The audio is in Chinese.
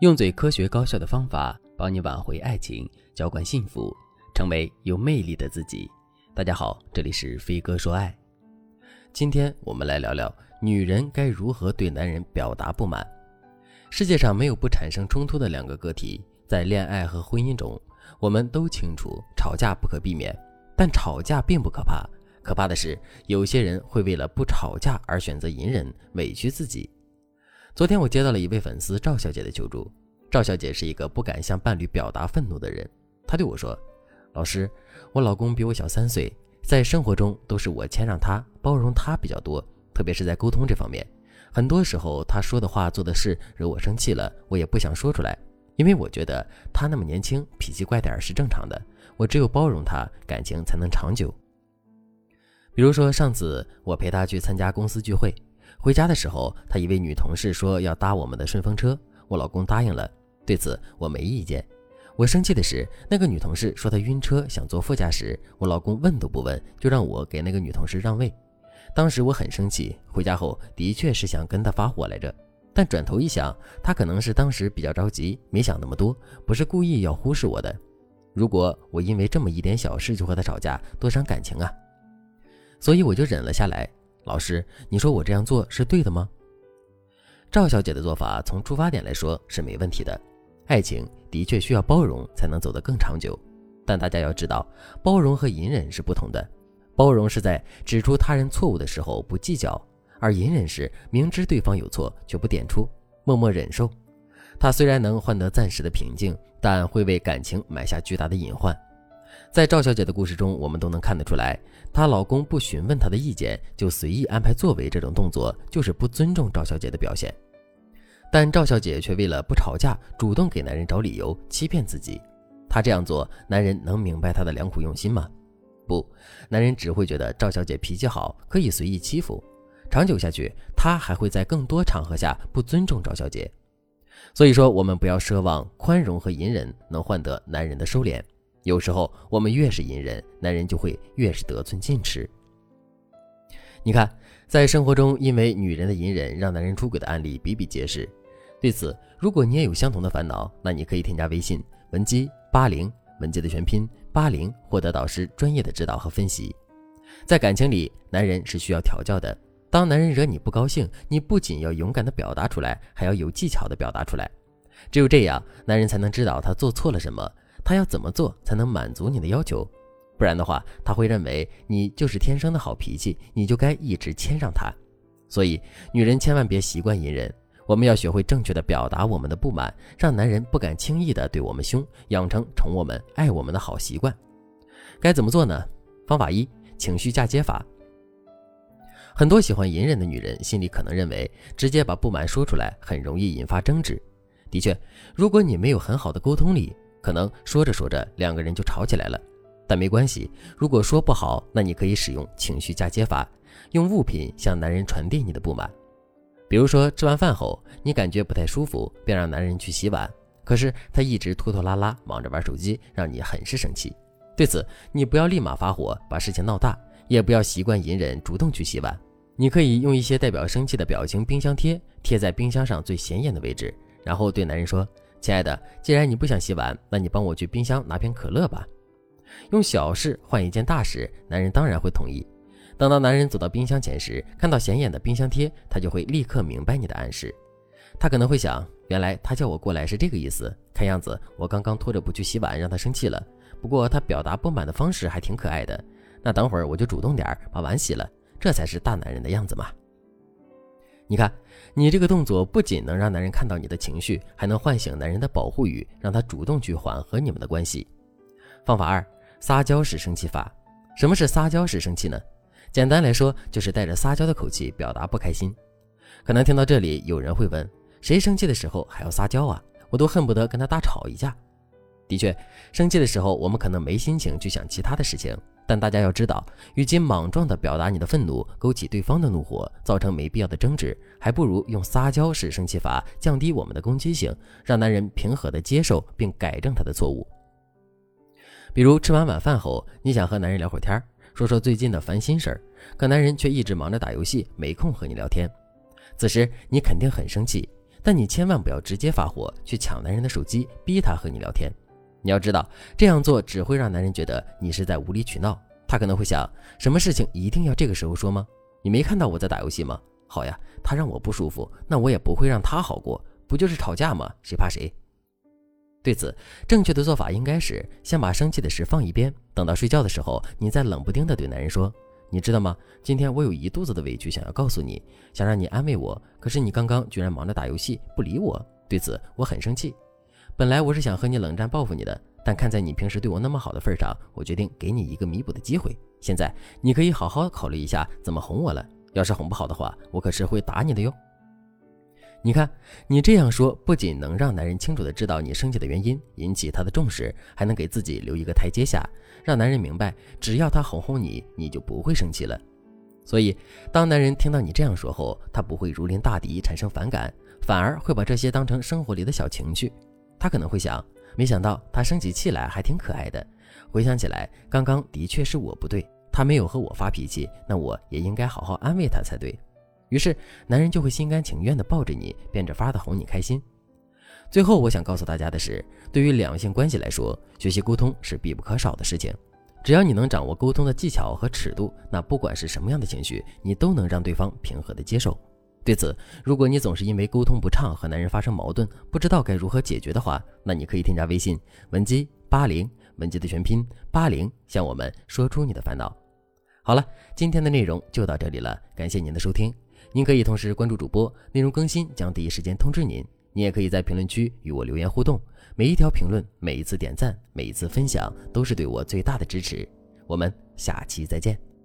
用最科学高效的方法帮你挽回爱情，浇灌幸福，成为有魅力的自己。大家好，这里是飞哥说爱。今天我们来聊聊女人该如何对男人表达不满。世界上没有不产生冲突的两个个体，在恋爱和婚姻中，我们都清楚吵架不可避免，但吵架并不可怕，可怕的是有些人会为了不吵架而选择隐忍，委屈自己。昨天我接到了一位粉丝赵小姐的求助。赵小姐是一个不敢向伴侣表达愤怒的人。她对我说：“老师，我老公比我小三岁，在生活中都是我谦让他、包容他比较多，特别是在沟通这方面。很多时候他说的话、做的事惹我生气了，我也不想说出来，因为我觉得他那么年轻，脾气怪点是正常的。我只有包容他，感情才能长久。比如说上次我陪他去参加公司聚会。”回家的时候，他一位女同事说要搭我们的顺风车，我老公答应了。对此我没意见。我生气的是，那个女同事说她晕车想坐副驾驶，我老公问都不问就让我给那个女同事让位。当时我很生气，回家后的确是想跟她发火来着，但转头一想，她可能是当时比较着急，没想那么多，不是故意要忽视我的。如果我因为这么一点小事就和她吵架，多伤感情啊！所以我就忍了下来。老师，你说我这样做是对的吗？赵小姐的做法从出发点来说是没问题的。爱情的确需要包容才能走得更长久，但大家要知道，包容和隐忍是不同的。包容是在指出他人错误的时候不计较，而隐忍是明知对方有错却不点出，默默忍受。他虽然能换得暂时的平静，但会为感情埋下巨大的隐患。在赵小姐的故事中，我们都能看得出来，她老公不询问她的意见就随意安排座位，这种动作就是不尊重赵小姐的表现。但赵小姐却为了不吵架，主动给男人找理由，欺骗自己。她这样做，男人能明白她的良苦用心吗？不，男人只会觉得赵小姐脾气好，可以随意欺负。长久下去，他还会在更多场合下不尊重赵小姐。所以说，我们不要奢望宽容和隐忍能换得男人的收敛。有时候，我们越是隐忍，男人就会越是得寸进尺。你看，在生活中，因为女人的隐忍让男人出轨的案例比比皆是。对此，如果你也有相同的烦恼，那你可以添加微信文姬八零，文姬的全拼八零，获得导师专业的指导和分析。在感情里，男人是需要调教的。当男人惹你不高兴，你不仅要勇敢的表达出来，还要有技巧的表达出来。只有这样，男人才能知道他做错了什么。他要怎么做才能满足你的要求？不然的话，他会认为你就是天生的好脾气，你就该一直谦让他。所以，女人千万别习惯隐忍，我们要学会正确的表达我们的不满，让男人不敢轻易的对我们凶，养成宠我们、爱我们的好习惯。该怎么做呢？方法一：情绪嫁接法。很多喜欢隐忍的女人心里可能认为，直接把不满说出来很容易引发争执。的确，如果你没有很好的沟通力，可能说着说着，两个人就吵起来了，但没关系。如果说不好，那你可以使用情绪嫁接法，用物品向男人传递你的不满。比如说，吃完饭后，你感觉不太舒服，便让男人去洗碗，可是他一直拖拖拉拉，忙着玩手机，让你很是生气。对此，你不要立马发火，把事情闹大，也不要习惯隐忍，主动去洗碗。你可以用一些代表生气的表情冰箱贴贴在冰箱上最显眼的位置，然后对男人说。亲爱的，既然你不想洗碗，那你帮我去冰箱拿瓶可乐吧。用小事换一件大事，男人当然会同意。等到男人走到冰箱前时，看到显眼的冰箱贴，他就会立刻明白你的暗示。他可能会想，原来他叫我过来是这个意思。看样子我刚刚拖着不去洗碗，让他生气了。不过他表达不满的方式还挺可爱的。那等会儿我就主动点把碗洗了，这才是大男人的样子嘛。你看，你这个动作不仅能让男人看到你的情绪，还能唤醒男人的保护欲，让他主动去缓和你们的关系。方法二：撒娇式生气法。什么是撒娇式生气呢？简单来说，就是带着撒娇的口气表达不开心。可能听到这里，有人会问：谁生气的时候还要撒娇啊？我都恨不得跟他大吵一架。的确，生气的时候，我们可能没心情去想其他的事情。但大家要知道，与其莽撞地表达你的愤怒，勾起对方的怒火，造成没必要的争执，还不如用撒娇式生气法降低我们的攻击性，让男人平和地接受并改正他的错误。比如吃完晚饭后，你想和男人聊会儿天，说说最近的烦心事儿，可男人却一直忙着打游戏，没空和你聊天。此时你肯定很生气，但你千万不要直接发火去抢男人的手机，逼他和你聊天。你要知道，这样做只会让男人觉得你是在无理取闹。他可能会想，什么事情一定要这个时候说吗？你没看到我在打游戏吗？好呀，他让我不舒服，那我也不会让他好过，不就是吵架吗？谁怕谁？对此，正确的做法应该是先把生气的事放一边，等到睡觉的时候，你再冷不丁的对男人说：“你知道吗？今天我有一肚子的委屈想要告诉你，想让你安慰我，可是你刚刚居然忙着打游戏不理我，对此我很生气。本来我是想和你冷战报复你的，但看在你平时对我那么好的份上，我决定给你一个弥补的机会。现在你可以好好考虑一下怎么哄我了。要是哄不好的话，我可是会打你的哟。”你看，你这样说不仅能让男人清楚的知道你生气的原因，引起他的重视，还能给自己留一个台阶下，让男人明白，只要他哄哄你，你就不会生气了。所以，当男人听到你这样说后，他不会如临大敌产生反感，反而会把这些当成生活里的小情趣。他可能会想，没想到他生起气来还挺可爱的。回想起来，刚刚的确是我不对，他没有和我发脾气，那我也应该好好安慰他才对。于是，男人就会心甘情愿地抱着你，变着法的哄你开心。最后，我想告诉大家的是，对于两性关系来说，学习沟通是必不可少的事情。只要你能掌握沟通的技巧和尺度，那不管是什么样的情绪，你都能让对方平和地接受。对此，如果你总是因为沟通不畅和男人发生矛盾，不知道该如何解决的话，那你可以添加微信文姬八零，文姬的全拼八零，向我们说出你的烦恼。好了，今天的内容就到这里了，感谢您的收听。您可以同时关注主播，内容更新将第一时间通知您。您也可以在评论区与我留言互动，每一条评论、每一次点赞、每一次分享，都是对我最大的支持。我们下期再见。